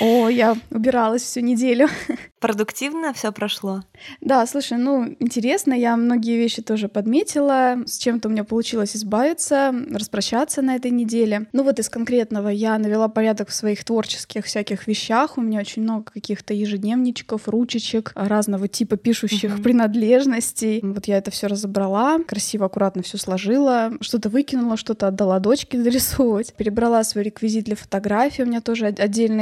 О, я убиралась всю неделю. Продуктивно все прошло? Да, слушай, ну, интересно, я многие вещи тоже подметила, с чем-то у меня получилось избавиться, распрощаться на этой неделе. Ну вот из конкретного я навела порядок в своих творческих всяких вещах, у меня очень много каких-то ежедневничков, ручечек, разного типа пишущих mm-hmm. принадлежностей. Вот я это все разобрала, красиво, аккуратно все сложила, что-то выкинула, что-то отдала дочке дорисовывать, перебрала свой реквизит для фотографий, у меня тоже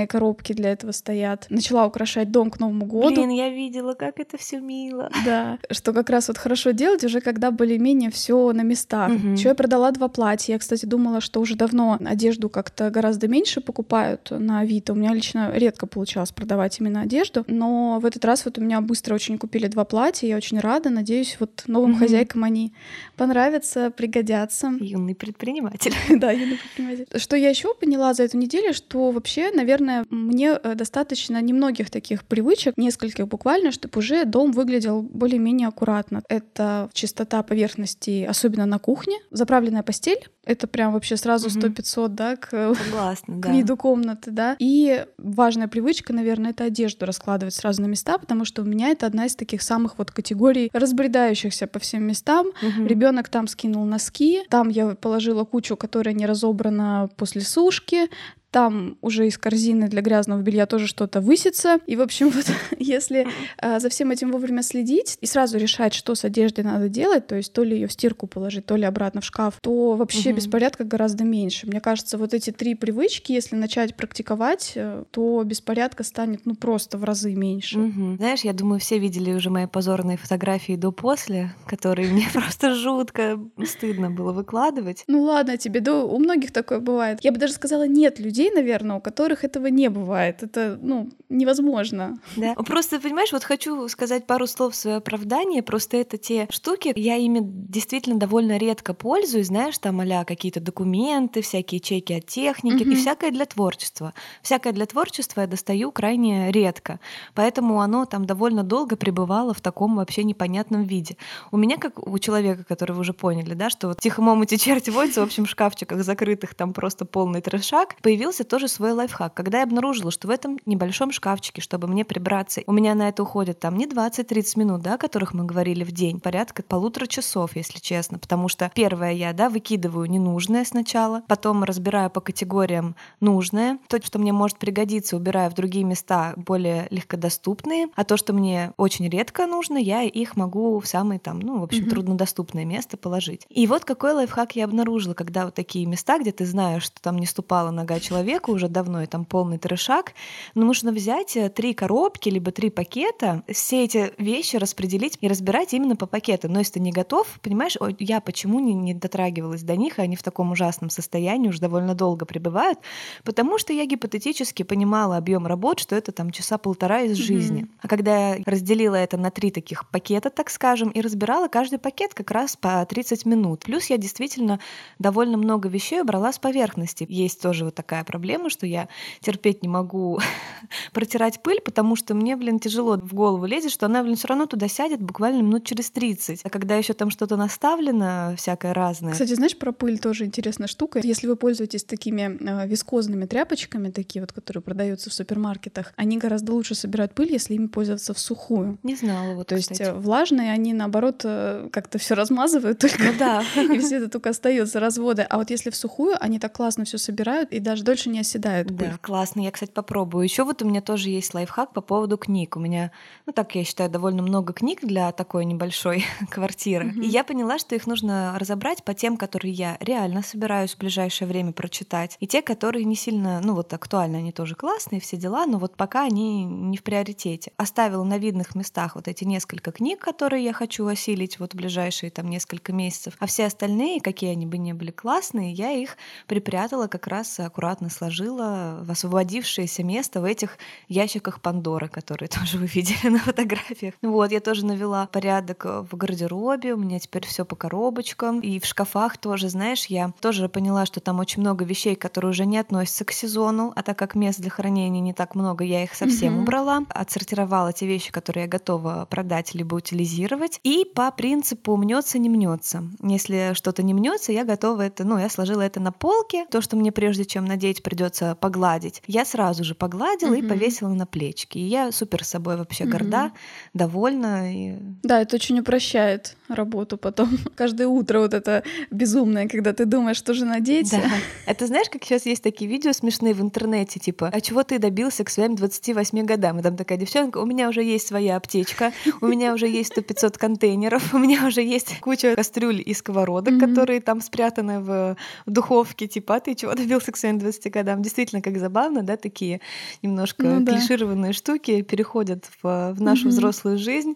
отдельные коробки для этого стоят. Начала украшать дом к Новому году. Блин, я видела, как это все мило. Да, что как раз вот хорошо делать уже, когда более-менее все на местах. Угу. Еще я продала два платья. Я, кстати, думала, что уже давно одежду как-то гораздо меньше покупают на Авито. У меня лично редко получалось продавать именно одежду, но в этот раз вот у меня быстро очень купили два платья. Я очень рада. Надеюсь, вот новым угу. хозяйкам они понравятся, пригодятся. Юный предприниматель. Да, юный предприниматель. Что я еще поняла за эту неделю, что вообще, наверное, мне э, достаточно немногих таких привычек, нескольких буквально, чтобы уже дом выглядел более-менее аккуратно. Это чистота поверхности, особенно на кухне, заправленная постель, это прям вообще сразу 100-500, да, к, Согласна, к да. виду комнаты, да. И важная привычка, наверное, это одежду раскладывать сразу на места, потому что у меня это одна из таких самых вот категорий разбредающихся по всем местам. Угу. Ребенок там скинул носки, там я положила кучу, которая не разобрана после сушки, там уже из корзины для грязного белья тоже что-то высится. И, в общем, вот если э, за всем этим вовремя следить и сразу решать, что с одеждой надо делать, то есть то ли ее в стирку положить, то ли обратно в шкаф, то вообще угу. беспорядка гораздо меньше. Мне кажется, вот эти три привычки, если начать практиковать, э, то беспорядка станет ну просто в разы меньше. Угу. Знаешь, я думаю, все видели уже мои позорные фотографии до-после, которые мне просто жутко стыдно было выкладывать. Ну ладно тебе, да у многих такое бывает. Я бы даже сказала, нет людей, людей, наверное, у которых этого не бывает. Это, ну, невозможно. Да. Просто, понимаешь, вот хочу сказать пару слов в свое оправдание. Просто это те штуки, я ими действительно довольно редко пользуюсь, знаешь, там а какие-то документы, всякие чеки от техники угу. и всякое для творчества. Всякое для творчества я достаю крайне редко. Поэтому оно там довольно долго пребывало в таком вообще непонятном виде. У меня, как у человека, который вы уже поняли, да, что вот тихо эти черти водятся, в общем, шкафчиках закрытых, там просто полный трешак, появился появился тоже свой лайфхак. Когда я обнаружила, что в этом небольшом шкафчике, чтобы мне прибраться, у меня на это уходит там не 20-30 минут, да, о которых мы говорили в день, порядка полутора часов, если честно. Потому что первое я, да, выкидываю ненужное сначала, потом разбираю по категориям нужное, то, что мне может пригодиться, убираю в другие места более легкодоступные, а то, что мне очень редко нужно, я их могу в самое там, ну, в общем, mm-hmm. труднодоступное место положить. И вот какой лайфхак я обнаружила, когда вот такие места, где ты знаешь, что там не ступала нога человека, человека уже давно, и там полный трешак, но нужно взять э, три коробки, либо три пакета, все эти вещи распределить и разбирать именно по пакетам. Но если ты не готов, понимаешь, я почему не, не дотрагивалась до них, и они в таком ужасном состоянии уже довольно долго пребывают, потому что я гипотетически понимала объем работ, что это там часа полтора из жизни. Mm-hmm. А когда я разделила это на три таких пакета, так скажем, и разбирала каждый пакет как раз по 30 минут. Плюс я действительно довольно много вещей убрала с поверхности. Есть тоже вот такая проблема, что я терпеть не могу протирать пыль, потому что мне, блин, тяжело в голову лезет, что она, блин, все равно туда сядет буквально минут через 30. А когда еще там что-то наставлено, всякое разное. Кстати, знаешь, про пыль тоже интересная штука. Если вы пользуетесь такими э, вискозными тряпочками, такие вот, которые продаются в супермаркетах, они гораздо лучше собирают пыль, если ими пользоваться в сухую. Не знала вот. То кстати. есть влажные, они наоборот э, как-то все размазывают только. Ну да. И все это только остается разводы. А вот если в сухую, они так классно все собирают и даже дольше больше не оседает пыль. Да, классно. Я, кстати, попробую. Еще вот у меня тоже есть лайфхак по поводу книг. У меня, ну так я считаю, довольно много книг для такой небольшой квартиры. Mm-hmm. И я поняла, что их нужно разобрать по тем, которые я реально собираюсь в ближайшее время прочитать, и те, которые не сильно, ну вот актуальны, они тоже классные, все дела, но вот пока они не в приоритете. Оставила на видных местах вот эти несколько книг, которые я хочу осилить вот в ближайшие там несколько месяцев, а все остальные, какие они бы не были классные, я их припрятала как раз аккуратно сложила в освободившееся место в этих ящиках Пандоры, которые тоже вы видели на фотографиях. Вот, я тоже навела порядок в гардеробе, у меня теперь все по коробочкам. И в шкафах тоже, знаешь, я тоже поняла, что там очень много вещей, которые уже не относятся к сезону, а так как мест для хранения не так много, я их совсем mm-hmm. убрала, отсортировала те вещи, которые я готова продать либо утилизировать. И по принципу мнется не мнется. Если что-то не мнется, я готова это, ну, я сложила это на полке. То, что мне прежде чем надеть придется погладить, я сразу же погладила mm-hmm. и повесила на плечики. И я супер собой вообще mm-hmm. горда, довольна. И... Да, это очень упрощает работу потом. Каждое утро вот это безумное, когда ты думаешь, что же надеть. Да. Это знаешь, как сейчас есть такие видео смешные в интернете, типа, а чего ты добился к своим 28 годам? И там такая девчонка, у меня уже есть своя аптечка, у меня уже есть 100-500 контейнеров, у меня уже есть куча кастрюль и сковородок, которые там спрятаны в духовке, типа, а ты чего добился к своим 20 годам? Действительно, как забавно, да, такие немножко ну, да. клишированные штуки переходят в, в нашу mm-hmm. взрослую жизнь.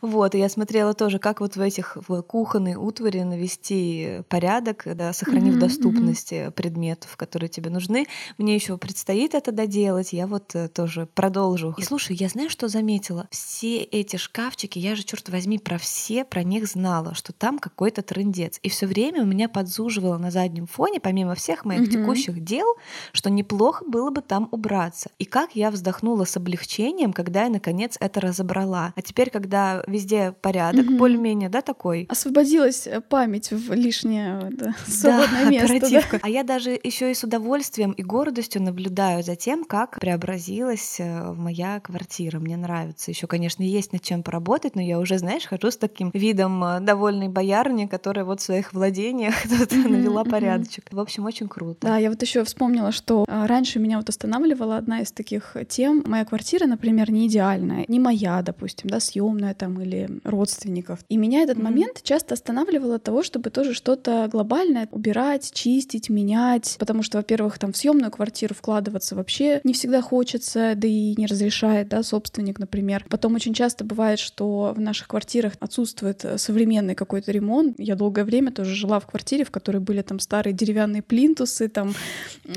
Вот, и я смотрела тоже, как вот в этих в кухонной утвари навести порядок, да, сохранив mm-hmm. доступность mm-hmm. предметов, которые тебе нужны. Мне еще предстоит это доделать, я вот э, тоже продолжу. И слушай, я знаю, что заметила. Все эти шкафчики, я же, черт возьми, про все про них знала, что там какой-то трендец. И все время у меня подзуживало на заднем фоне, помимо всех моих mm-hmm. текущих дел, что неплохо было бы там убраться. И как я вздохнула с облегчением, когда я наконец это разобрала. А теперь, когда везде порядок, mm-hmm. более-менее, да, такой. Освободилась э, память в лишнее да, свободное да, место. Да. А я даже еще и с удовольствием и гордостью наблюдаю за тем, как преобразилась э, моя квартира. Мне нравится. Еще, конечно, есть над чем поработать, но я уже, знаешь, хожу с таким видом э, довольной боярни, которая вот в своих владениях тут mm-hmm, навела порядочек. В общем, очень круто. Да, я вот еще вспомнила, что а, раньше меня вот останавливала одна из таких тем. Моя квартира, например, не идеальная, не моя, допустим, да, съемная там или родственников. И меня этот mm-hmm. момент часто останавливало от того, чтобы тоже что-то глобальное убирать, чистить, менять, потому что, во-первых, там в съемную квартиру вкладываться вообще не всегда хочется, да и не разрешает, да, собственник, например. Потом очень часто бывает, что в наших квартирах отсутствует э, современный какой-то ремонт. Я долгое время тоже жила в квартире, в которой были там старые деревянные плинтусы, там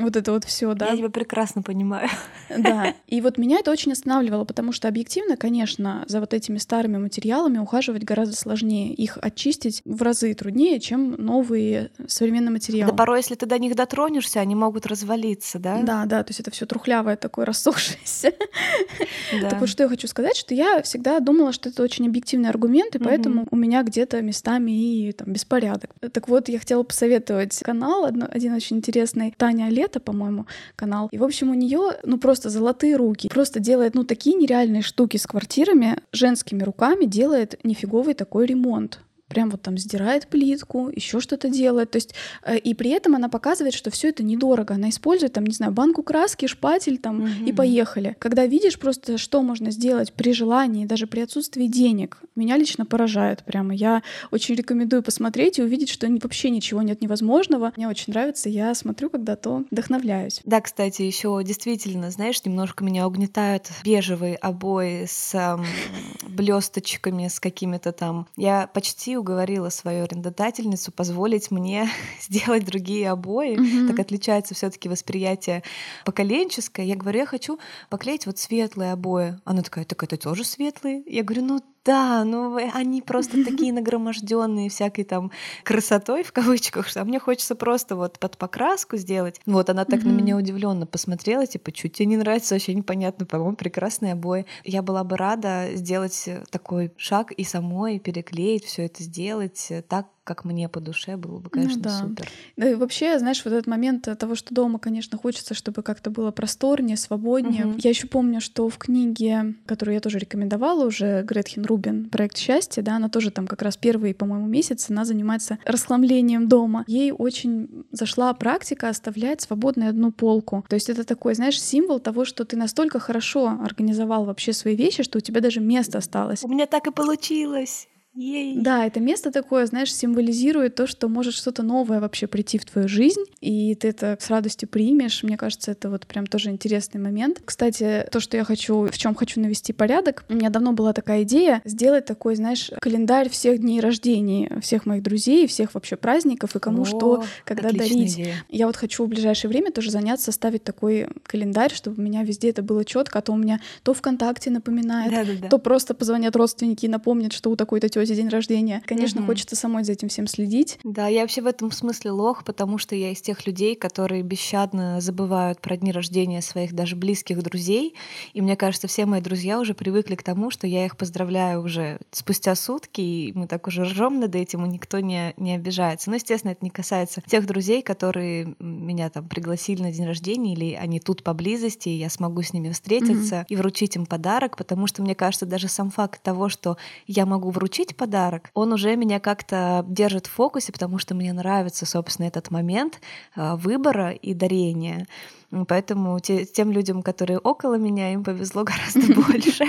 вот это вот все, да. Я тебя прекрасно понимаю. Да. И вот меня это очень останавливало, потому что объективно, конечно, за вот этими старыми материалами ухаживать гораздо сложнее. Их очистить в разы труднее, чем новые современные материалы. Да порой, если ты до них дотронешься, они могут развалиться, да? Да, да, то есть это все трухлявое такое, рассохшееся. Да. Так вот, что я хочу сказать, что я всегда думала, что это очень объективный аргумент, и поэтому у меня где-то местами и там беспорядок. Так вот, я хотела посоветовать канал, один очень интересный, Таня Лето, по-моему, канал. И, в общем, у нее ну просто золотые руки. Просто делает, ну, такие нереальные штуки с квартирами, женскими руками делает нифиговый такой ремонт прям вот там сдирает плитку, еще что-то делает. То есть, э, и при этом она показывает, что все это недорого. Она использует там, не знаю, банку краски, шпатель там угу. и поехали. Когда видишь просто, что можно сделать при желании, даже при отсутствии денег, меня лично поражает прямо. Я очень рекомендую посмотреть и увидеть, что вообще ничего нет невозможного. Мне очень нравится, я смотрю, когда то вдохновляюсь. Да, кстати, еще действительно, знаешь, немножко меня угнетают бежевые обои с эм, блесточками, с какими-то там. Я почти уговорила свою арендодательницу позволить мне сделать другие обои. Mm-hmm. Так отличается все-таки восприятие поколенческое. Я говорю, я хочу поклеить вот светлые обои. Она такая, так это тоже светлые? Я говорю, ну да, ну они просто такие нагроможденные всякой там красотой в кавычках, что а мне хочется просто вот под покраску сделать. Вот она так mm-hmm. на меня удивленно посмотрела, типа, чуть тебе не нравится, вообще непонятно, по-моему, прекрасные обои. Я была бы рада сделать такой шаг и самой переклеить все это сделать так, как мне по душе, было бы, ну конечно, ну, да. супер. Да и вообще, знаешь, вот этот момент того, что дома, конечно, хочется, чтобы как-то было просторнее, свободнее. Угу. Я еще помню, что в книге, которую я тоже рекомендовала уже, Гретхен Рубин, «Проект счастья», да, она тоже там как раз первые, по-моему, месяцы, она занимается расхламлением дома. Ей очень зашла практика оставлять свободной одну полку. То есть это такой, знаешь, символ того, что ты настолько хорошо организовал вообще свои вещи, что у тебя даже место осталось. У меня так и получилось. Ей. Да, это место такое, знаешь, символизирует то, что может что-то новое вообще прийти в твою жизнь, и ты это с радостью примешь. Мне кажется, это вот прям тоже интересный момент. Кстати, то, что я хочу, в чем хочу навести порядок, у меня давно была такая идея сделать такой, знаешь, календарь всех дней рождения, всех моих друзей, всех вообще праздников, и кому О, что, когда дарить. Идея. Я вот хочу в ближайшее время тоже заняться, составить такой календарь, чтобы у меня везде это было четко, а то у меня то ВКонтакте напоминает, да, да, да. то просто позвонят родственники и напомнят, что у такой-то тети день рождения. Конечно, угу. хочется самой за этим всем следить. Да, я вообще в этом смысле лох, потому что я из тех людей, которые бесщадно забывают про дни рождения своих даже близких друзей. И мне кажется, все мои друзья уже привыкли к тому, что я их поздравляю уже спустя сутки, и мы так уже ржем над этим, и никто не, не обижается. Но, естественно, это не касается тех друзей, которые меня там пригласили на день рождения, или они тут поблизости, и я смогу с ними встретиться mm-hmm. и вручить им подарок, потому что мне кажется, даже сам факт того, что я могу вручить подарок, он уже меня как-то держит в фокусе, потому что мне нравится, собственно, этот момент а, выбора и дарения. Поэтому те, тем людям, которые около меня, им повезло гораздо больше.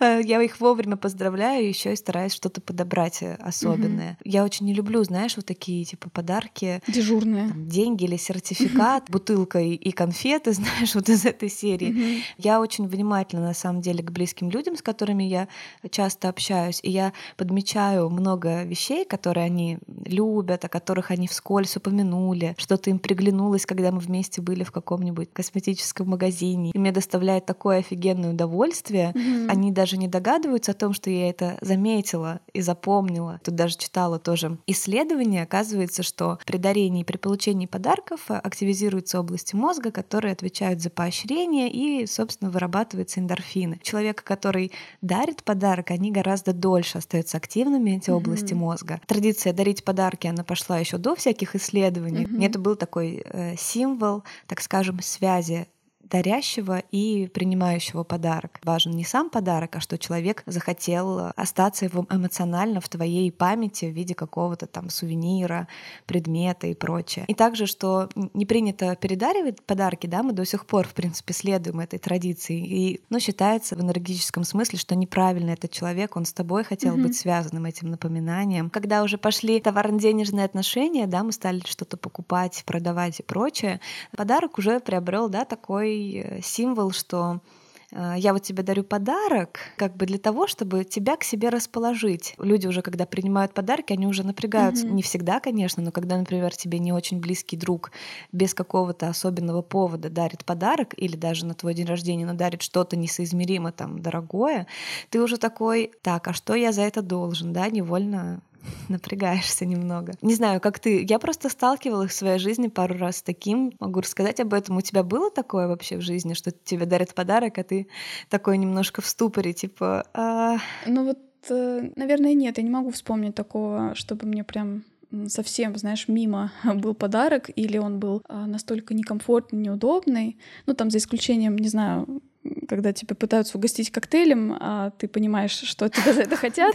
Э, я их вовремя поздравляю, еще и стараюсь что-то подобрать э, особенное. Я очень не люблю, знаешь, вот такие типа подарки. Дежурные. Деньги или сертификат, бутылка и конфеты, знаешь, вот из этой серии. Я очень внимательна, на самом деле, к близким людям, с которыми я часто общаюсь. И я подмечаю много вещей, которые они любят, о которых они вскользь упомянули, что-то им приглянулось, когда мы вместе были в каком-нибудь каком-нибудь косметическом магазине, и мне доставляет такое офигенное удовольствие, mm-hmm. они даже не догадываются о том, что я это заметила и запомнила. Тут даже читала тоже исследование, оказывается, что при дарении и при получении подарков активизируются области мозга, которые отвечают за поощрение и, собственно, вырабатываются эндорфины. Человека, который дарит подарок, они гораздо дольше остаются активными, эти mm-hmm. области мозга. Традиция дарить подарки, она пошла еще до всяких исследований. Mm-hmm. Это был такой э, символ, так скажем, связи дарящего и принимающего подарок. Важен не сам подарок, а что человек захотел остаться его эмоционально в твоей памяти в виде какого-то там сувенира, предмета и прочее. И также, что не принято передаривать подарки, да, мы до сих пор, в принципе, следуем этой традиции. И, ну, считается в энергетическом смысле, что неправильно этот человек, он с тобой хотел mm-hmm. быть связанным этим напоминанием. Когда уже пошли товарно-денежные отношения, да, мы стали что-то покупать, продавать и прочее, подарок уже приобрел, да, такой такой символ, что э, я вот тебе дарю подарок, как бы для того, чтобы тебя к себе расположить. Люди уже, когда принимают подарки, они уже напрягаются. Mm-hmm. Не всегда, конечно, но когда, например, тебе не очень близкий друг без какого-то особенного повода дарит подарок, или даже на твой день рождения надарит что-то несоизмеримо там дорогое, ты уже такой, так, а что я за это должен, да, невольно напрягаешься немного. Не знаю, как ты. Я просто сталкивалась в своей жизни пару раз с таким. Могу рассказать об этом. У тебя было такое вообще в жизни, что тебе дарят подарок, а ты такой немножко в ступоре, типа... А... Ну вот, э, наверное, нет. Я не могу вспомнить такого, чтобы мне прям совсем, знаешь, мимо был подарок, или он был а, настолько некомфортный, неудобный. Ну, там, за исключением, не знаю, когда тебя пытаются угостить коктейлем, а ты понимаешь, что тебя за это хотят.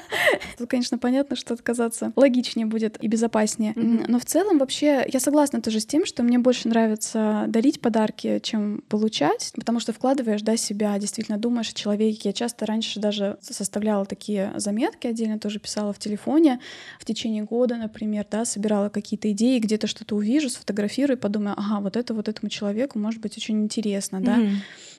Тут, конечно, понятно, что отказаться логичнее будет и безопаснее. Но в целом вообще я согласна тоже с тем, что мне больше нравится дарить подарки, чем получать, потому что вкладываешь, да, себя, действительно думаешь о человеке. Я часто раньше даже составляла такие заметки, отдельно тоже писала в телефоне в течение года, например, да, собирала какие-то идеи, где-то что-то увижу, сфотографирую, подумаю, ага, вот это вот этому человеку может быть очень интересно, да.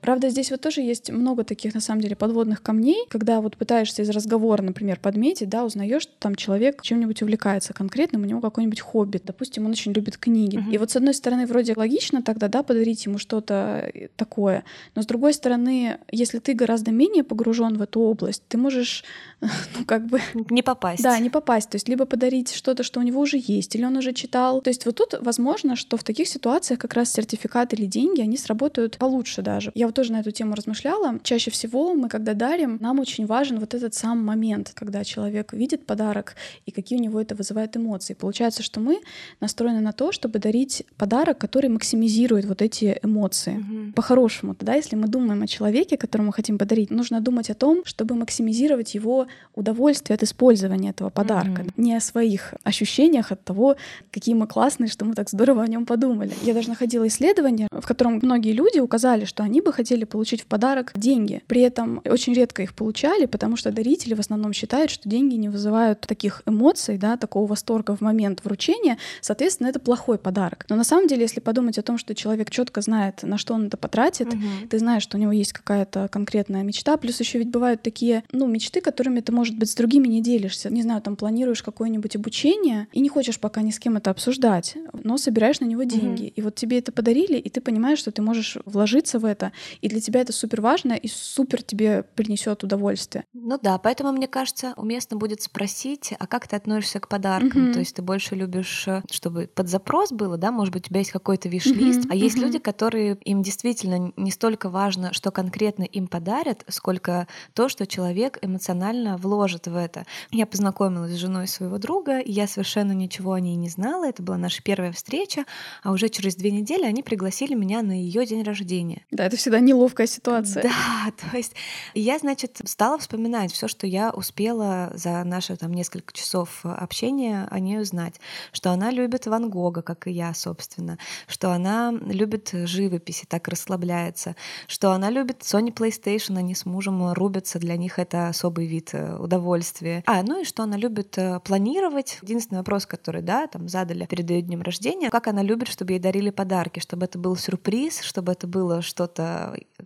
Правда, здесь вот тоже есть много таких, на самом деле, подводных камней, когда вот пытаешься из разговора, например, подметить, да, узнаешь, что там человек чем-нибудь увлекается конкретным, у него какой-нибудь хобби, допустим, он очень любит книги. Uh-huh. И вот с одной стороны, вроде логично тогда, да, подарить ему что-то э, такое, но с другой стороны, если ты гораздо менее погружен в эту область, ты можешь, ну, как бы... Не попасть. Да, не попасть. То есть либо подарить что-то, что у него уже есть, или он уже читал. То есть вот тут возможно, что в таких ситуациях как раз сертификат или деньги, они сработают получше даже. Я вот тоже на эту тему размышляла. Чаще всего мы, когда дарим, нам очень важен вот этот сам момент, когда человек видит подарок и какие у него это вызывает эмоции. Получается, что мы настроены на то, чтобы дарить подарок, который максимизирует вот эти эмоции. Угу. По-хорошему, да, если мы думаем о человеке, которому хотим подарить, нужно думать о том, чтобы максимизировать его удовольствие от использования этого подарка, угу. не о своих ощущениях от того, какие мы классные, что мы так здорово о нем подумали. Я даже находила исследование, в котором многие люди указали, что они бы хотели хотели получить в подарок деньги. При этом очень редко их получали, потому что дарители в основном считают, что деньги не вызывают таких эмоций, да, такого восторга в момент вручения, соответственно, это плохой подарок. Но на самом деле, если подумать о том, что человек четко знает, на что он это потратит, угу. ты знаешь, что у него есть какая-то конкретная мечта, плюс еще ведь бывают такие, ну, мечты, которыми ты, может быть, с другими не делишься. Не знаю, там планируешь какое-нибудь обучение и не хочешь пока ни с кем это обсуждать, но собираешь на него деньги. Угу. И вот тебе это подарили, и ты понимаешь, что ты можешь вложиться в это, и для тебя это супер важно и супер тебе принесет удовольствие. Ну да, поэтому мне кажется, уместно будет спросить, а как ты относишься к подаркам? Угу. То есть ты больше любишь, э, чтобы под запрос было, да, может быть, у тебя есть какой-то виш-лист, угу. а есть угу. люди, которые им действительно не столько важно, что конкретно им подарят, сколько то, что человек эмоционально вложит в это. Я познакомилась с женой своего друга, и я совершенно ничего о ней не знала. Это была наша первая встреча, а уже через две недели они пригласили меня на ее день рождения. Да, это всегда неловкая ситуация. Да, то есть я, значит, стала вспоминать все, что я успела за наши там несколько часов общения о ней узнать, что она любит Ван Гога, как и я, собственно, что она любит живопись и так расслабляется, что она любит Sony PlayStation, они с мужем рубятся, для них это особый вид э, удовольствия. А, ну и что она любит э, планировать. Единственный вопрос, который, да, там задали перед ее днем рождения, как она любит, чтобы ей дарили подарки, чтобы это был сюрприз, чтобы это было что-то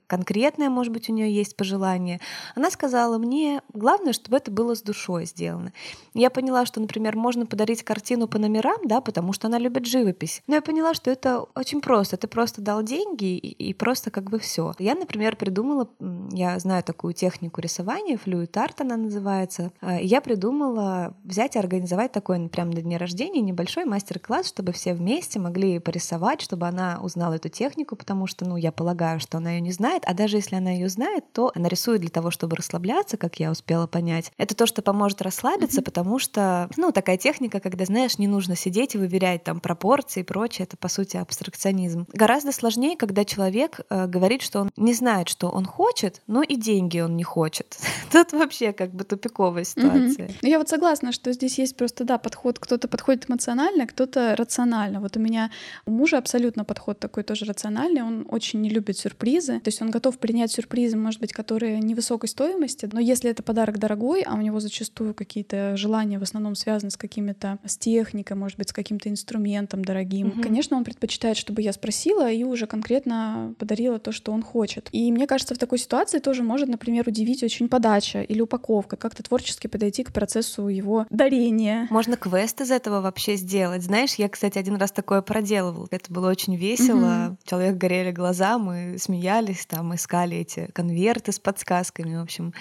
конкретное, может быть, у нее есть пожелание. Она сказала мне, главное, чтобы это было с душой сделано. Я поняла, что, например, можно подарить картину по номерам, да, потому что она любит живопись. Но я поняла, что это очень просто. Ты просто дал деньги и, и просто как бы все. Я, например, придумала, я знаю такую технику рисования, флюид арт она называется. А, я придумала взять и организовать такой прямо на дне рождения небольшой мастер-класс, чтобы все вместе могли порисовать, чтобы она узнала эту технику, потому что, ну, я полагаю, что она ее не знает, а даже если она ее знает, то она рисует для того, чтобы расслабляться, как я успела понять. Это то, что поможет расслабиться, mm-hmm. потому что, ну, такая техника, когда, знаешь, не нужно сидеть и выверять там пропорции и прочее, это, по сути, абстракционизм. Гораздо сложнее, когда человек э, говорит, что он не знает, что он хочет, но и деньги он не хочет. Тут вообще как бы тупиковая ситуация. Mm-hmm. Я вот согласна, что здесь есть просто, да, подход, кто-то подходит эмоционально, кто-то рационально. Вот у меня у мужа абсолютно подход такой тоже рациональный, он очень не любит сюрпризы, то есть он готов принять сюрпризы, может быть, которые невысокой стоимости, но если это подарок дорогой, а у него зачастую какие-то желания в основном связаны с какими-то, с техникой, может быть, с каким-то инструментом дорогим, mm-hmm. конечно, он предпочитает, чтобы я спросила и уже конкретно подарила то, что он хочет. И мне кажется, в такой ситуации тоже может, например, удивить очень подача или упаковка, как-то творчески подойти к процессу его дарения. Можно квест из этого вообще сделать. Знаешь, я, кстати, один раз такое проделывал. Это было очень весело. Угу. Человек горели глаза, мы смеялись, там искали эти конверты с подсказками. В общем,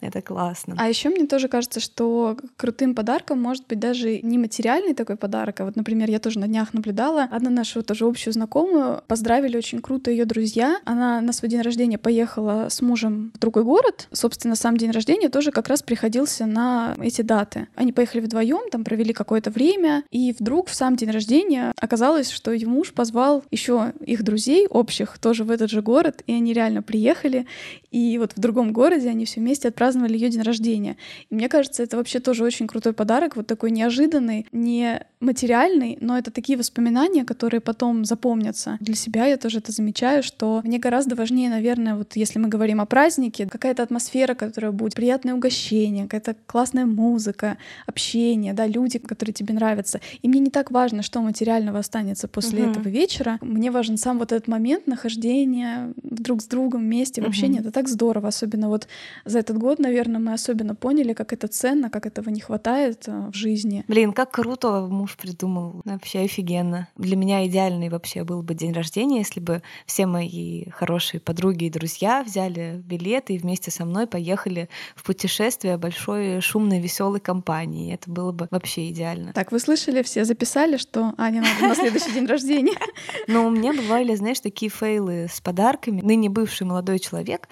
это классно. А еще мне тоже кажется, что крутым подарком может быть даже не материальный такой подарок, а вот, например, я тоже на днях наблюдала, одна нашу тоже общую знакомую поздравили очень круто ее друзья. Она на свой день рождения поехала с мужем в другой город. Собственно, сам день рождения тоже как раз приходился на эти даты. Они поехали вдвоем, там провели какое-то время, и вдруг в сам день рождения оказалось, что ее муж позвал еще их друзей общих тоже в этот же город, и они реально приехали, и вот в другом городе они все вместе отпраздновали праздновали ее день рождения. И мне кажется, это вообще тоже очень крутой подарок, вот такой неожиданный, не материальный, но это такие воспоминания, которые потом запомнятся. Для себя я тоже это замечаю, что мне гораздо важнее, наверное, вот если мы говорим о празднике, какая-то атмосфера, которая будет, приятное угощение, какая-то классная музыка, общение, да, люди, которые тебе нравятся. И мне не так важно, что материального останется после угу. этого вечера. Мне важен сам вот этот момент нахождения друг с другом вместе в общении. Угу. Это так здорово, особенно вот за этот год, наверное, мы особенно поняли, как это ценно, как этого не хватает э, в жизни. Блин, как круто муж придумал. Вообще офигенно. Для меня идеальный вообще был бы день рождения, если бы все мои хорошие подруги и друзья взяли билеты и вместе со мной поехали в путешествие большой шумной веселой компании. Это было бы вообще идеально. Так, вы слышали, все записали, что Аня надо на следующий день рождения. Но у меня бывали, знаешь, такие фейлы с подарками. Ныне бывший молодой человек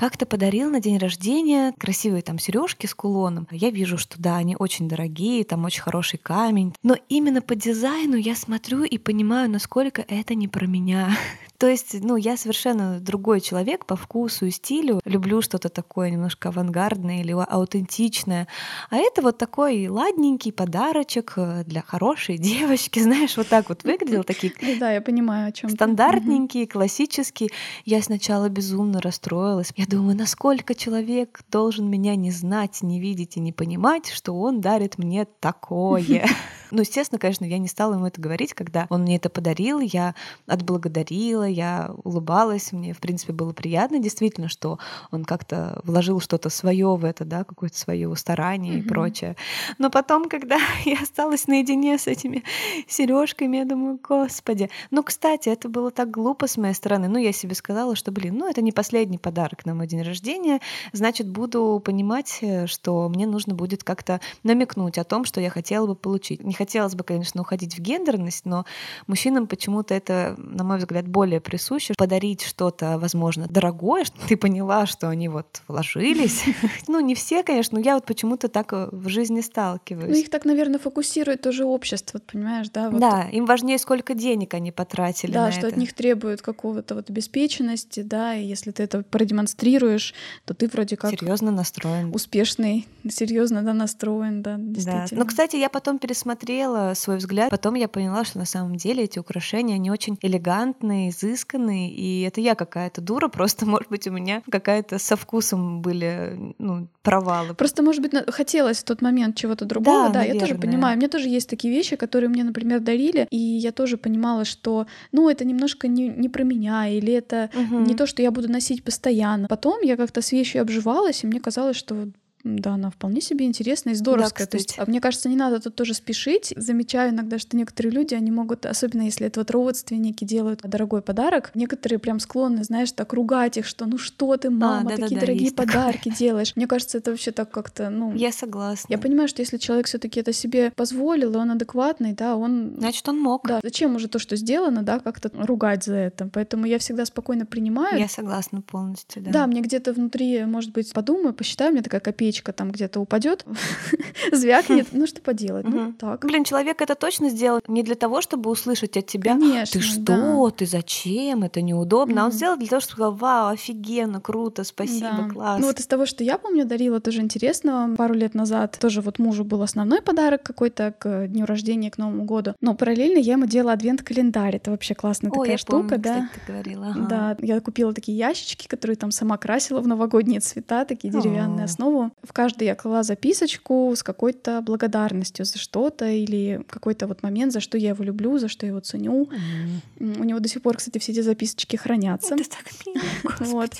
как-то подарил на день рождения красивые там сережки с кулоном. Я вижу, что да, они очень дорогие, там очень хороший камень. Но именно по дизайну я смотрю и понимаю, насколько это не про меня. То есть, ну, я совершенно другой человек по вкусу и стилю. Люблю что-то такое немножко авангардное или аутентичное. А это вот такой ладненький подарочек э, для хорошей девочки. Знаешь, вот так вот выглядел такие... Да, я понимаю, о чем. Стандартненький, классический. Я сначала безумно расстроилась. Я думаю, насколько человек должен меня не знать, не видеть и не понимать, что он дарит мне такое. Ну, естественно, конечно, я не стала ему это говорить, когда он мне это подарил, я отблагодарила, я улыбалась, мне, в принципе, было приятно действительно, что он как-то вложил что-то свое в это, да, какое-то свое старание mm-hmm. и прочее. Но потом, когда я осталась наедине с этими сережками, я думаю, господи. Ну, кстати, это было так глупо с моей стороны. Ну, я себе сказала, что, блин, ну, это не последний подарок на мой день рождения, значит, буду понимать, э, что мне нужно будет как-то намекнуть о том, что я хотела бы получить. Не хотелось бы, конечно, уходить в гендерность, но мужчинам почему-то это, на мой взгляд, более присуще. Подарить что-то, возможно, дорогое, что ты поняла, что они вот вложились. Ну, не все, конечно, но я вот почему-то так э, в жизни сталкиваюсь. Ну, их так, наверное, фокусирует тоже общество, понимаешь, да? Да, им важнее, сколько денег они потратили Да, что от них требуют какого-то вот обеспеченности, да, и если ты это продемонстрируешь, то ты вроде как... Серьезно настроен. Успешный, серьезно, да, настроен, да, действительно. Да. Но, кстати, я потом пересмотрела пересмотрела свой взгляд. Потом я поняла, что на самом деле эти украшения, они очень элегантные, изысканные, и это я какая-то дура, просто, может быть, у меня какая-то со вкусом были ну, провалы. Просто, может быть, хотелось в тот момент чего-то другого, да, да я тоже понимаю. У меня тоже есть такие вещи, которые мне, например, дарили, и я тоже понимала, что, ну, это немножко не, не про меня, или это угу. не то, что я буду носить постоянно. Потом я как-то с вещью обживалась, и мне казалось, что да, она вполне себе интересная и здоровская. Да, То есть, а мне кажется, не надо тут тоже спешить. Замечаю иногда, что некоторые люди, они могут, особенно если это вот родственники делают дорогой подарок, некоторые прям склонны, знаешь, так ругать их, что ну что ты, мама, а, да, такие да, дорогие подарки такое. делаешь. Мне кажется, это вообще так как-то, ну... Я согласна. Я понимаю, что если человек все таки это себе позволил, и он адекватный, да, он... Значит, он мог. Да, зачем уже то, что сделано, да, как-то ругать за это. Поэтому я всегда спокойно принимаю. Я согласна полностью, да. Да, мне где-то внутри, может быть, подумаю, посчитаю, у меня такая копеечка печка там где-то упадет, звякнет, ну что поделать, ну так. Блин, человек это точно сделал не для того, чтобы услышать от тебя, ты что, ты зачем, это неудобно, а он сделал для того, чтобы сказал, вау, офигенно, круто, спасибо, класс. Ну вот из того, что я помню, дарила тоже интересного, пару лет назад тоже вот мужу был основной подарок какой-то к дню рождения, к Новому году, но параллельно я ему делала адвент-календарь, это вообще классная такая штука, да. ты говорила. Да, я купила такие ящички, которые там сама красила в новогодние цвета, такие деревянные основу. В каждый я клала записочку с какой-то благодарностью за что-то или какой-то вот момент, за что я его люблю, за что я его ценю. Mm-hmm. У него до сих пор, кстати, все эти записочки хранятся. Это так мило. Вот.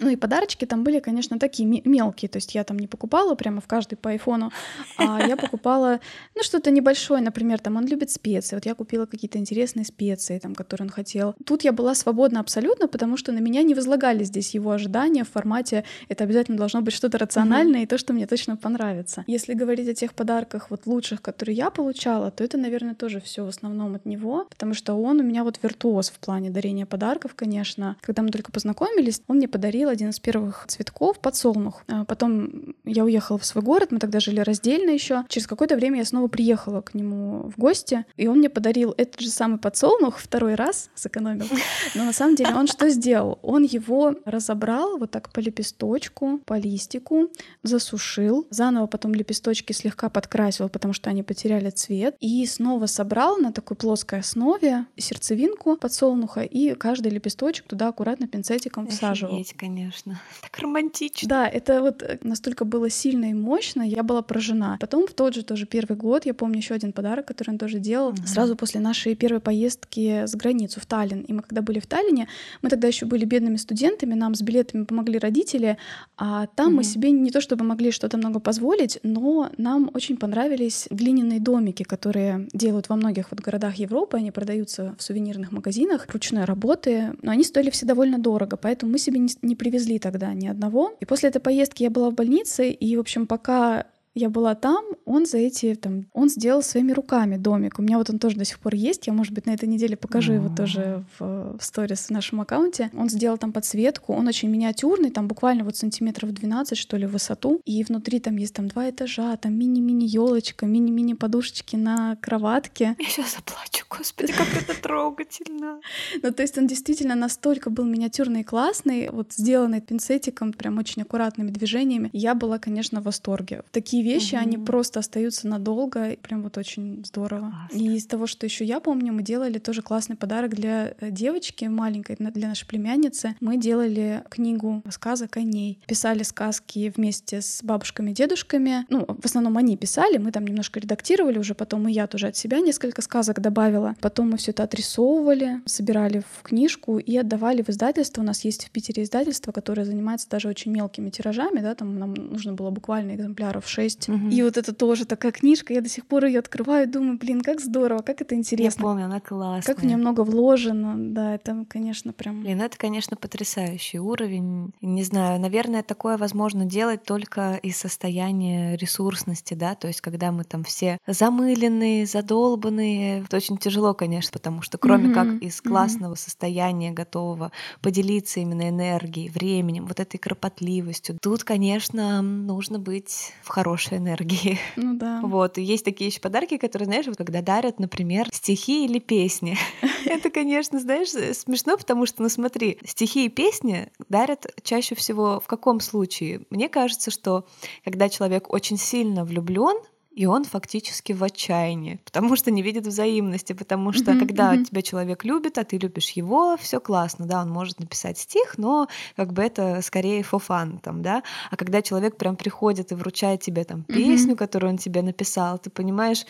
Ну и подарочки там были, конечно, такие мелкие. То есть я там не покупала прямо в каждый по айфону, а я покупала, ну, что-то небольшое, например, там он любит специи. Вот я купила какие-то интересные специи, там, которые он хотел. Тут я была свободна абсолютно, потому что на меня не возлагали здесь его ожидания в формате это обязательно должно быть что-то рациональное и то, что мне точно понравится. Если говорить о тех подарках вот лучших, которые я получала, то это, наверное, тоже все в основном от него, потому что он у меня вот виртуоз в плане дарения подарков, конечно. Когда мы только познакомились, он мне подарил один из первых цветков подсолнух. А потом я уехала в свой город, мы тогда жили раздельно еще. Через какое-то время я снова приехала к нему в гости, и он мне подарил этот же самый подсолнух второй раз, сэкономил. Но на самом деле он что сделал? Он его разобрал вот так по лепесточку, по листику, засушил, заново потом лепесточки слегка подкрасил, потому что они потеряли цвет, и снова собрал на такой плоской основе сердцевинку подсолнуха, и каждый лепесточек туда аккуратно пинцетиком всаживал. Офигеть, конечно. Так романтично. Да, это вот э, настолько было сильно и мощно, я была поражена. Потом в тот же тоже первый год, я помню еще один подарок, который он тоже делал, угу. сразу после нашей первой поездки с границу в Таллин. И мы когда были в Таллине, мы тогда еще были бедными студентами, нам с билетами помогли родители, а там угу. мы себе не то чтобы могли что-то много позволить, но нам очень понравились глиняные домики, которые делают во многих вот городах Европы. Они продаются в сувенирных магазинах ручной работы, но они стоили все довольно дорого, поэтому мы себе не, не привезли тогда ни одного. И после этой поездки я была в больнице, и, в общем, пока я была там, он за эти, там, он сделал своими руками домик. У меня вот он тоже до сих пор есть. Я, может быть, на этой неделе покажу его тоже в, в сторис в нашем аккаунте. Он сделал там подсветку. Он очень миниатюрный, там буквально вот сантиметров 12, что ли, в высоту. И внутри там есть там два этажа, там мини-мини елочка, мини-мини подушечки на кроватке. Я сейчас заплачу, господи, как это трогательно. Ну, то есть он действительно настолько был миниатюрный и классный, вот сделанный пинцетиком, прям очень аккуратными движениями. Я была, конечно, в восторге. Такие вещи, угу. они просто остаются надолго, и прям вот очень здорово. Классно. И из того, что еще я помню, мы делали тоже классный подарок для э, девочки маленькой, для нашей племянницы. Мы делали книгу сказок о ней. Писали сказки вместе с бабушками, дедушками. Ну, в основном они писали, мы там немножко редактировали уже, потом и я тоже от себя несколько сказок добавила. Потом мы все это отрисовывали, собирали в книжку и отдавали в издательство. У нас есть в Питере издательство, которое занимается даже очень мелкими тиражами, да, там нам нужно было буквально экземпляров 6. Угу. И вот это тоже такая книжка, я до сих пор ее открываю и думаю, блин, как здорово, как это интересно. Я помню, она классная. Как в нее много вложено, да, это, конечно, прям... Блин, это, конечно, потрясающий уровень. Не знаю, наверное, такое возможно делать только из состояния ресурсности, да, то есть когда мы там все замыленные, задолбанные, это очень тяжело, конечно, потому что кроме mm-hmm. как из классного mm-hmm. состояния готового поделиться именно энергией, временем, вот этой кропотливостью, тут, конечно, нужно быть в хорошей энергии. Ну да. Вот, и есть такие еще подарки, которые, знаешь, вот когда дарят, например, стихи или песни. Это, конечно, знаешь, смешно, потому что, ну смотри, стихи и песни дарят чаще всего в каком случае? Мне кажется, что когда человек очень сильно влюблен, и он фактически в отчаянии, потому что не видит взаимности, потому что mm-hmm, когда mm-hmm. тебя человек любит, а ты любишь его, все классно, да, он может написать стих, но как бы это скорее фофан там, да, а когда человек прям приходит и вручает тебе там песню, mm-hmm. которую он тебе написал, ты понимаешь,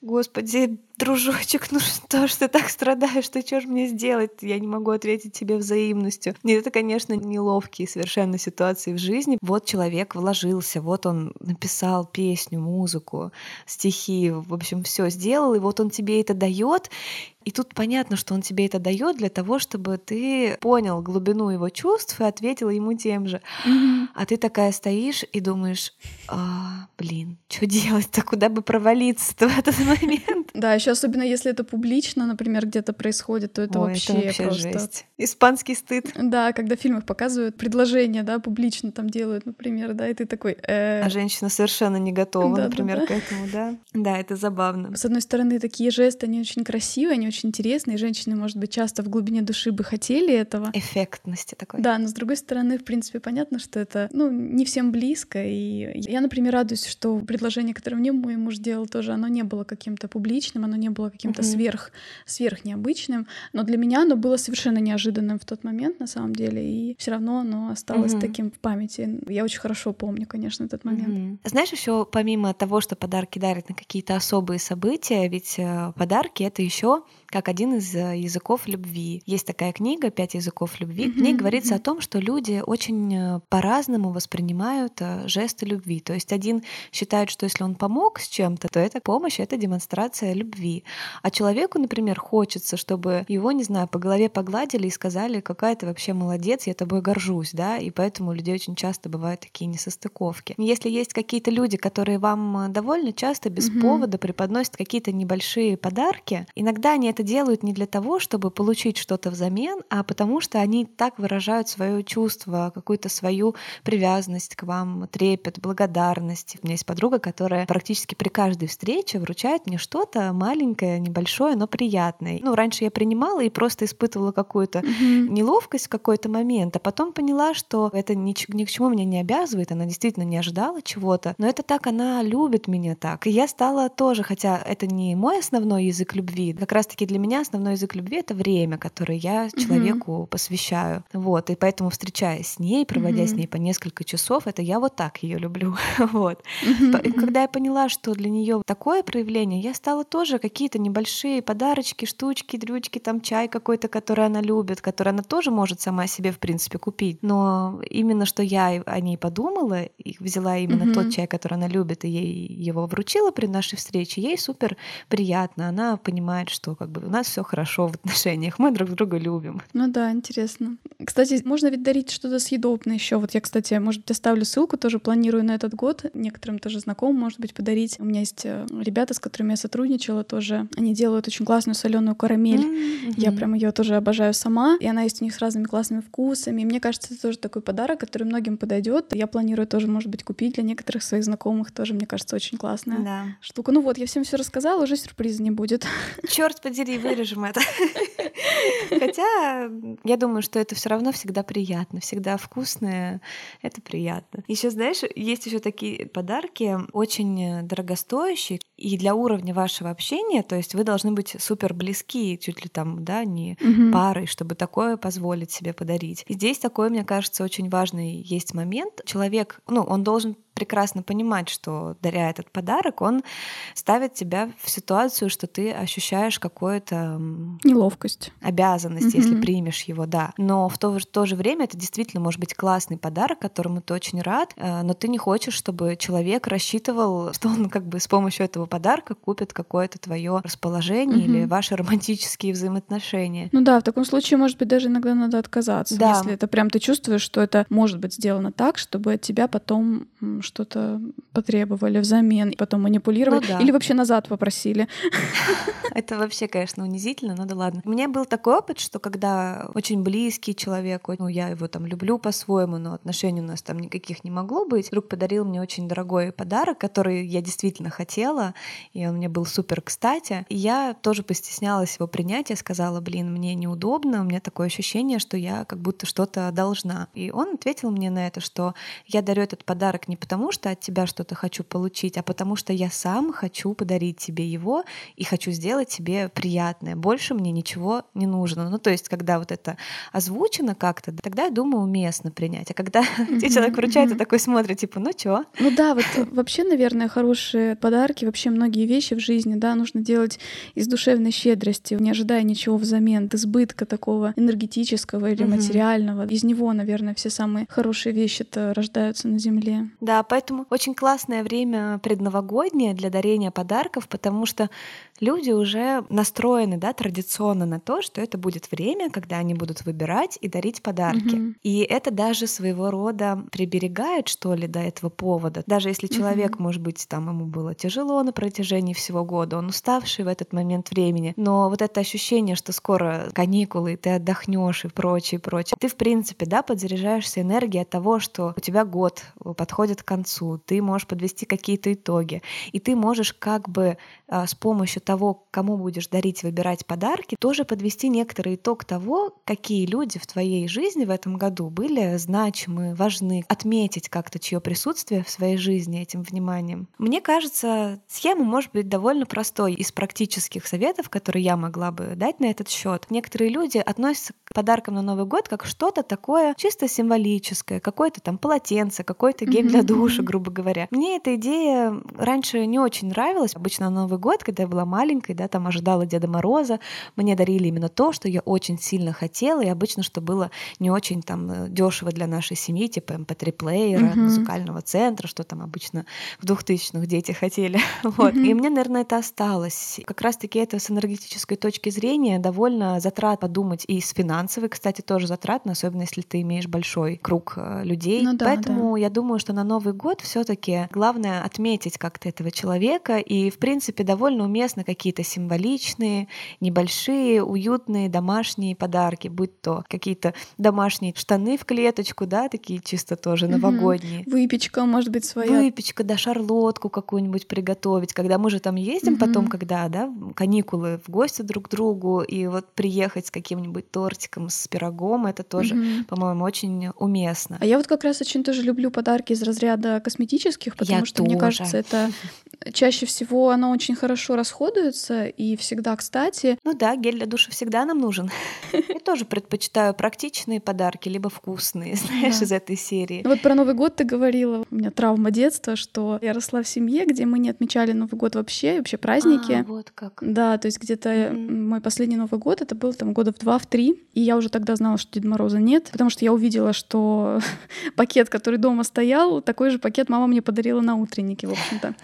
господи, дружочек, ну что ж ты так страдаешь, ты что ж мне сделать? Я не могу ответить тебе взаимностью. И это, конечно, неловкие совершенно ситуации в жизни. Вот человек вложился, вот он написал песню, музыку, стихи, в общем, все сделал, и вот он тебе это дает, и тут понятно, что он тебе это дает для того, чтобы ты понял глубину его чувств и ответил ему тем же. Mm-hmm. А ты такая стоишь и думаешь, а, блин, что делать-то, куда бы провалиться-то в этот момент? Да, еще особенно если это публично, например, где-то происходит, то это Ой, вообще, это вообще просто... жесть. Испанский стыд. Да, когда в фильмах показывают предложение, да, публично там делают, например, да, и ты такой... Э... А женщина совершенно не готова, да, например, да, да. к этому, да? Да, это забавно. С одной стороны, такие жесты, они очень красивые, они очень очень интересно, и женщины, может быть, часто в глубине души бы хотели этого. Эффектности такой. Да, но с другой стороны, в принципе, понятно, что это, ну, не всем близко, и я, например, радуюсь, что предложение, которое мне мой муж делал, тоже оно не было каким-то публичным, оно не было каким-то угу. сверх, сверх необычным, но для меня оно было совершенно неожиданным в тот момент, на самом деле, и все равно оно осталось угу. таким в памяти. Я очень хорошо помню, конечно, этот момент. Угу. Знаешь, еще помимо того, что подарки дарят на какие-то особые события, ведь э, подарки это еще как один из э, языков любви. Есть такая книга «Пять языков любви». В ней говорится о том, что люди очень э, по-разному воспринимают э, жесты любви. То есть один считает, что если он помог с чем-то, то эта помощь — это демонстрация любви. А человеку, например, хочется, чтобы его, не знаю, по голове погладили и сказали, какая ты вообще молодец, я тобой горжусь, да, и поэтому у людей очень часто бывают такие несостыковки. Если есть какие-то люди, которые вам довольно часто без mm-hmm. повода преподносят какие-то небольшие подарки, иногда они это делают не для того, чтобы получить что-то взамен, а потому что они так выражают свое чувство, какую-то свою привязанность к вам, трепет, благодарность. У меня есть подруга, которая практически при каждой встрече вручает мне что-то маленькое, небольшое, но приятное. Ну, раньше я принимала и просто испытывала какую-то mm-hmm. неловкость в какой-то момент, а потом поняла, что это ни, ни к чему меня не обязывает, она действительно не ожидала чего-то, но это так, она любит меня так. И я стала тоже, хотя это не мой основной язык любви, как раз-таки для меня основной язык любви — это время, которое я человеку mm-hmm. посвящаю. Вот, и поэтому, встречаясь с ней, проводя mm-hmm. с ней по несколько часов, это я вот так ее люблю. вот. Mm-hmm. Когда я поняла, что для нее такое проявление, я стала тоже какие-то небольшие подарочки, штучки, дрючки, там чай какой-то, который она любит, который она тоже может сама себе, в принципе, купить. Но именно что я о ней подумала и взяла именно mm-hmm. тот чай, который она любит, и ей его вручила при нашей встрече, ей супер приятно. Она понимает, что как бы бы у нас все хорошо в отношениях, мы друг друга любим. Ну да, интересно. Кстати, можно ведь дарить что-то съедобное еще. Вот я, кстати, может быть, оставлю ссылку, тоже планирую на этот год. Некоторым тоже знакомым, может быть, подарить. У меня есть э, ребята, с которыми я сотрудничала тоже. Они делают очень классную соленую карамель. Mm-hmm. Я прям ее тоже обожаю сама. И она есть у них с разными классными вкусами. И мне кажется, это тоже такой подарок, который многим подойдет. Я планирую тоже, может быть, купить для некоторых своих знакомых. Тоже, мне кажется, очень классная да. штука. Ну вот, я всем все рассказала, уже сюрприза не будет. Черт подери, вырежем это. Хотя я думаю, что это все равно всегда приятно, всегда вкусное, это приятно. Еще знаешь, есть еще такие подарки очень дорогостоящие и для уровня вашего общения, то есть вы должны быть супер близки, чуть ли там, да, не угу. парой, чтобы такое позволить себе подарить. И здесь такой, мне кажется, очень важный есть момент. Человек, ну, он должен прекрасно понимать, что даря этот подарок, он ставит тебя в ситуацию, что ты ощущаешь какую-то неловкость, обязанность, mm-hmm. если примешь его, да. Но в то, в то же время это действительно может быть классный подарок, которому ты очень рад, э, но ты не хочешь, чтобы человек рассчитывал, что он как бы с помощью этого подарка купит какое-то твое расположение mm-hmm. или ваши романтические взаимоотношения. Ну да, в таком случае, может быть, даже иногда надо отказаться, да. если это прям ты чувствуешь, что это может быть сделано так, чтобы от тебя потом что-то потребовали взамен, потом манипулировали ну, да. или вообще назад попросили. Это вообще, конечно, унизительно, но да ладно. У меня был такой опыт, что когда очень близкий человек, ну, я его там люблю по-своему, но отношений у нас там никаких не могло быть, вдруг подарил мне очень дорогой подарок, который я действительно хотела, и он мне был супер кстати. И я тоже постеснялась его принять, я сказала, блин, мне неудобно, у меня такое ощущение, что я как будто что-то должна. И он ответил мне на это, что я дарю этот подарок не потому, потому что от тебя что-то хочу получить, а потому что я сам хочу подарить тебе его и хочу сделать тебе приятное. Больше мне ничего не нужно. Ну, то есть, когда вот это озвучено как-то, тогда, я думаю, уместно принять. А когда тебе человек вручает, такой смотрит, типа, ну чё? Ну да, вот вообще, наверное, хорошие подарки, вообще многие вещи в жизни, да, нужно делать из душевной щедрости, не ожидая ничего взамен, избытка такого энергетического или материального. Из него, наверное, все самые хорошие вещи-то рождаются на Земле. Да, поэтому очень классное время предновогоднее для дарения подарков, потому что люди уже настроены, да, традиционно на то, что это будет время, когда они будут выбирать и дарить подарки. Угу. И это даже своего рода приберегает, что ли, до этого повода. Даже если человек, угу. может быть, там ему было тяжело на протяжении всего года, он уставший в этот момент времени, но вот это ощущение, что скоро каникулы, ты отдохнешь и прочее, прочее, ты, в принципе, да, подзаряжаешься энергией от того, что у тебя год подходит к концу, ты можешь подвести какие-то итоги, и ты можешь как бы а, с помощью того, кому будешь дарить, выбирать подарки, тоже подвести некоторый итог того, какие люди в твоей жизни в этом году были значимы, важны, отметить как-то чье присутствие в своей жизни этим вниманием. Мне кажется, схема может быть довольно простой из практических советов, которые я могла бы дать на этот счет. Некоторые люди относятся к подаркам на Новый год как что-то такое чисто символическое, какое-то там полотенце, какой-то гель для душа, грубо говоря. Мне эта идея раньше не очень нравилась. Обычно на Новый год, когда я была маленькой, да, там ожидала Деда Мороза, мне дарили именно то, что я очень сильно хотела, и обычно, что было не очень там э, дешево для нашей семьи, типа MP3-плеера, эм uh-huh. музыкального центра, что там обычно в 2000-х дети хотели. вот. Uh-huh. И мне, наверное, это осталось. Как раз-таки это с энергетической точки зрения довольно затрат подумать, и с финансовой, кстати, тоже затратно, особенно если ты имеешь большой круг э, людей. Ну, да, Поэтому да. я думаю, что на Новый год все таки главное отметить как-то этого человека, и, в принципе, довольно уместны какие-то символичные, небольшие, уютные домашние подарки, будь то какие-то домашние штаны в клеточку, да, такие чисто тоже новогодние. Угу. Выпечка, может быть, своя. Выпечка, да, шарлотку какую-нибудь приготовить. Когда мы же там ездим угу. потом, когда, да, каникулы в гости друг к другу, и вот приехать с каким-нибудь тортиком, с пирогом, это тоже, угу. по-моему, очень уместно. А я вот как раз очень тоже люблю подарки из разряда косметических, потому я что, тоже. мне кажется, это чаще всего оно очень хорошо расходуется и всегда кстати. Ну да, гель для душа всегда нам нужен. Я тоже предпочитаю практичные подарки, либо вкусные, знаешь, из этой серии. Вот про Новый год ты говорила. У меня травма детства, что я росла в семье, где мы не отмечали Новый год вообще, вообще праздники. А, вот как. Да, то есть где-то мой последний Новый год, это был там года в два, в три, и я уже тогда знала, что Деда Мороза нет, потому что я увидела, что пакет, который дома стоял, такой такой же пакет мама мне подарила на утреннике, в общем-то.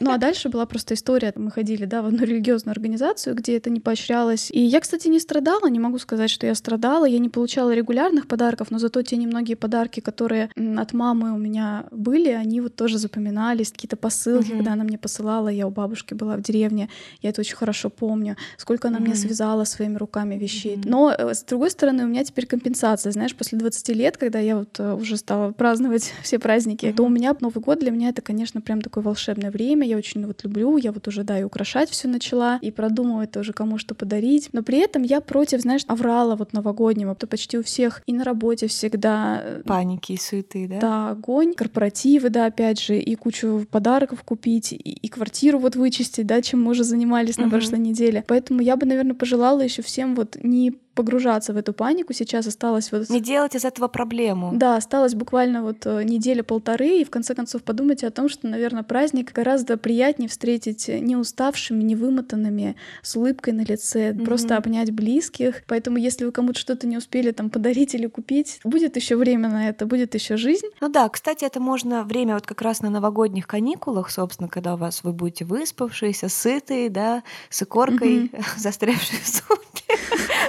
Ну а дальше была просто история. Мы ходили, да, одну религиозную организацию, где это не поощрялось. И я, кстати, не страдала, не могу сказать, что я страдала. Я не получала регулярных подарков, но зато те немногие подарки, которые от мамы у меня были, они вот тоже запоминались. Какие-то посылки, mm-hmm. когда она мне посылала, я у бабушки была в деревне, я это очень хорошо помню. Сколько она mm-hmm. мне связала своими руками вещей. Mm-hmm. Но, э, с другой стороны, у меня теперь компенсация. Знаешь, после 20 лет, когда я вот э, уже стала праздновать все праздники, mm-hmm. то у меня Новый год для меня это, конечно, прям такое волшебное время. Я очень вот люблю, я вот уже, да, и украшать все начала, и продумывать тоже, кому что подарить. Но при этом я против, знаешь, аврала вот новогоднего, то почти у всех и на работе всегда... Э, Паники и суеты, да? Да, огонь, корпоративы, да, опять же, и кучу подарков купить, и, и квартиру вот вычистить, да, чем мы уже занимались на прошлой неделе. Поэтому я бы, наверное, пожелала еще всем вот не погружаться в эту панику. Сейчас осталось вот... Не делать из этого проблему. Да, осталось буквально вот э, неделя-полторы, и в конце концов подумайте о том, что, наверное, праздник гораздо приятнее встретить не уставшими, не вымотанными, с улыбкой на лице, mm-hmm. просто обнять близких. Поэтому, если вы кому-то что-то не успели там подарить или купить, будет еще время на это, будет еще жизнь. Ну да, кстати, это можно время вот как раз на новогодних каникулах, собственно, когда у вас вы будете выспавшиеся, сытые, да, с икоркой, mm-hmm. застрявшей в сумке.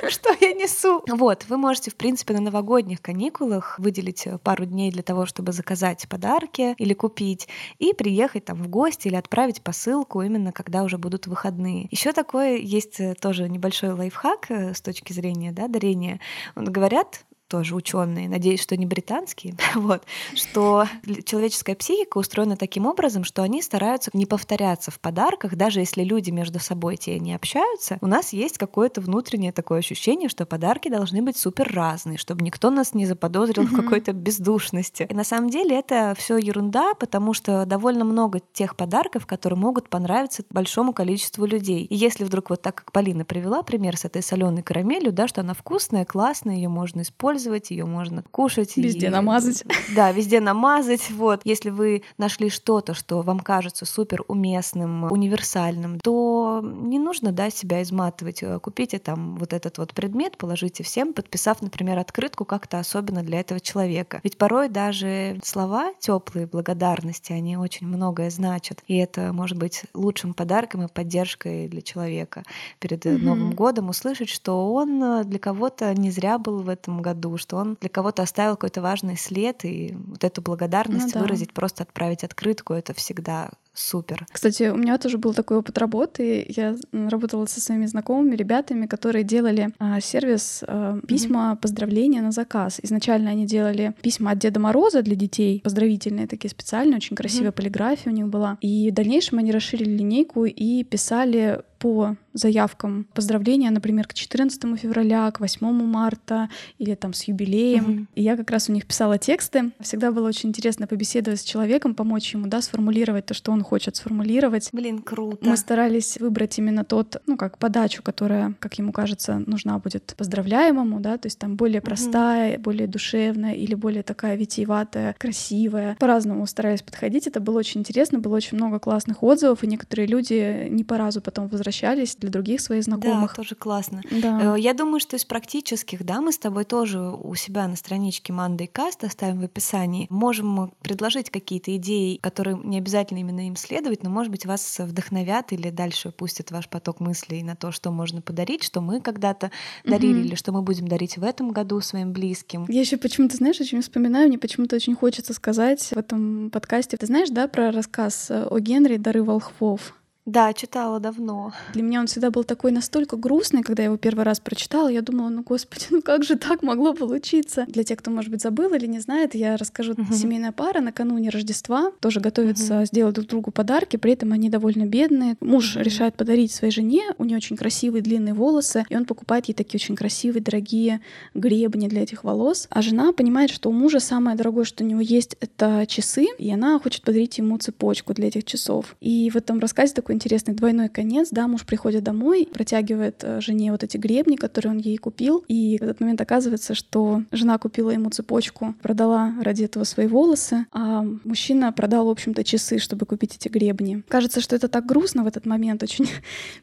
Что я несу? Вот, вы можете, в принципе, на новогодних каникулах выделить э, пару дней для того, чтобы заказать подарки или купить, и приехать там в гости или отправить посылку именно когда уже будут выходные. Еще такое есть э, тоже небольшой лайфхак э, с точки зрения да, дарения. Говорят, тоже ученые, надеюсь, что не британские, вот, что человеческая психика устроена таким образом, что они стараются не повторяться в подарках, даже если люди между собой те не общаются, у нас есть какое-то внутреннее такое ощущение, что подарки должны быть супер разные, чтобы никто нас не заподозрил mm-hmm. в какой-то бездушности. И на самом деле это все ерунда, потому что довольно много тех подарков, которые могут понравиться большому количеству людей. И если вдруг вот так, как Полина привела пример с этой соленой карамелью, да, что она вкусная, классная, ее можно использовать, использовать, ее можно кушать. Везде и, намазать. Да, везде намазать. Вот. Если вы нашли что-то, что вам кажется супер уместным, универсальным, то не нужно да, себя изматывать. Э, купите там вот этот вот предмет, положите всем, подписав, например, открытку как-то особенно для этого человека. Ведь порой даже слова теплые благодарности, они очень многое значат. И это может быть лучшим подарком и поддержкой для человека перед mm-hmm. Новым годом услышать, что он э, для кого-то не зря был в этом году, что он для кого-то оставил какой-то важный след, и вот эту благодарность ну, да. выразить, просто отправить открытку, это всегда супер. Кстати, у меня тоже был такой опыт работы. Я работала со своими знакомыми ребятами, которые делали а, сервис а, письма mm-hmm. поздравления на заказ. Изначально они делали письма от Деда Мороза для детей, поздравительные такие специальные, очень красивая mm-hmm. полиграфия у них была. И в дальнейшем они расширили линейку и писали по заявкам поздравления, например, к 14 февраля, к 8 марта или там с юбилеем. Mm-hmm. И я как раз у них писала тексты. Всегда было очень интересно побеседовать с человеком, помочь ему, да, сформулировать то, что он хочет сформулировать. Блин, круто. Мы старались выбрать именно тот, ну, как подачу, которая, как ему кажется, нужна будет поздравляемому, да, то есть там более простая, mm-hmm. более душевная или более такая витиеватая, красивая. По-разному старались подходить. Это было очень интересно, было очень много классных отзывов, и некоторые люди не по разу потом возвращались для других своих знакомых. Да, тоже классно. Да. Э, я думаю, что из практических, да, мы с тобой тоже у себя на страничке Monday Cast оставим в описании. Можем предложить какие-то идеи, которые не обязательно именно им следовать, но, может быть, вас вдохновят или дальше пустят ваш поток мыслей на то, что можно подарить, что мы когда-то дарили, mm-hmm. или что мы будем дарить в этом году своим близким. Я еще почему-то, знаешь, очень вспоминаю, мне почему-то очень хочется сказать в этом подкасте. Ты знаешь, да, про рассказ о Генри «Дары волхвов»? Да, читала давно. Для меня он всегда был такой настолько грустный, когда я его первый раз прочитала. Я думала, ну господи, ну как же так могло получиться? Для тех, кто, может быть, забыл или не знает, я расскажу. Угу. Семейная пара накануне Рождества тоже готовится угу. сделать друг другу подарки, при этом они довольно бедные. Муж угу. решает подарить своей жене, у нее очень красивые длинные волосы, и он покупает ей такие очень красивые, дорогие гребни для этих волос. А жена понимает, что у мужа самое дорогое, что у него есть, это часы, и она хочет подарить ему цепочку для этих часов. И в этом рассказе такой интересный двойной конец, да, муж приходит домой, протягивает э, жене вот эти гребни, которые он ей купил, и в этот момент оказывается, что жена купила ему цепочку, продала ради этого свои волосы, а мужчина продал, в общем-то, часы, чтобы купить эти гребни. Кажется, что это так грустно в этот момент, очень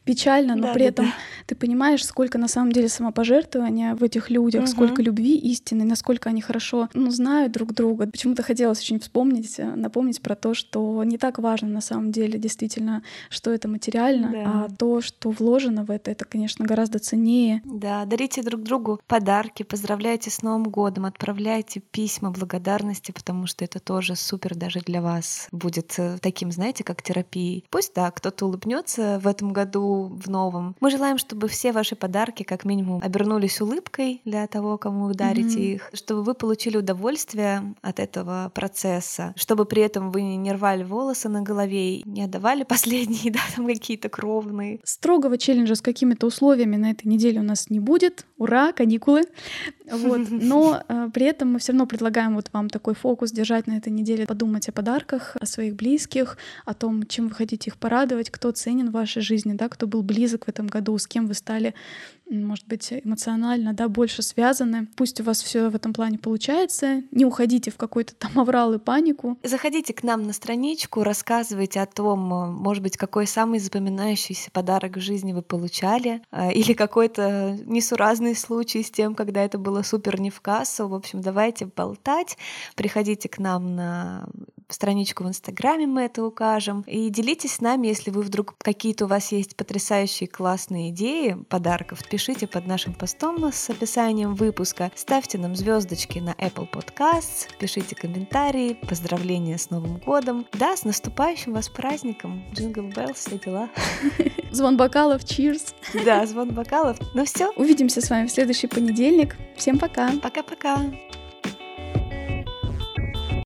печально, но да, при да, этом да. ты понимаешь, сколько на самом деле самопожертвования в этих людях, угу. сколько любви истины, насколько они хорошо ну, знают друг друга. Почему-то хотелось очень вспомнить, э, напомнить про то, что не так важно на самом деле действительно, что это материально, да. а то, что вложено в это, это, конечно, гораздо ценнее. Да, дарите друг другу подарки, поздравляйте с Новым годом, отправляйте письма благодарности, потому что это тоже супер даже для вас будет э, таким, знаете, как терапией. Пусть, да, кто-то улыбнется в этом году, в новом. Мы желаем, чтобы все ваши подарки как минимум обернулись улыбкой для того, кому вы дарите mm-hmm. их, чтобы вы получили удовольствие от этого процесса, чтобы при этом вы не рвали волосы на голове, не отдавали последние, да, там какие-то кровные. Строгого челленджа с какими-то условиями на этой неделе у нас не будет. Ура, каникулы. Вот. Но э, при этом мы все равно предлагаем вот вам такой фокус держать на этой неделе, подумать о подарках, о своих близких, о том, чем вы хотите их порадовать, кто ценен в вашей жизни, да, кто был близок в этом году, с кем вы стали может быть, эмоционально, да, больше связаны. Пусть у вас все в этом плане получается. Не уходите в какой-то там аврал и панику. Заходите к нам на страничку, рассказывайте о том, может быть, какой самый запоминающийся подарок в жизни вы получали, а, или какой-то несуразный случай с тем, когда это было супер не в кассу. В общем, давайте болтать. Приходите к нам на страничку в Инстаграме, мы это укажем. И делитесь с нами, если вы вдруг какие-то у вас есть потрясающие классные идеи подарков, пишите под нашим постом с описанием выпуска, ставьте нам звездочки на Apple Podcasts, пишите комментарии, поздравления с Новым годом. Да, с наступающим вас праздником! Джингл Белл, все дела. Звон бокалов, cheers! Да, звон бокалов. Ну все. Увидимся с вами в следующий понедельник. Всем пока! Пока-пока!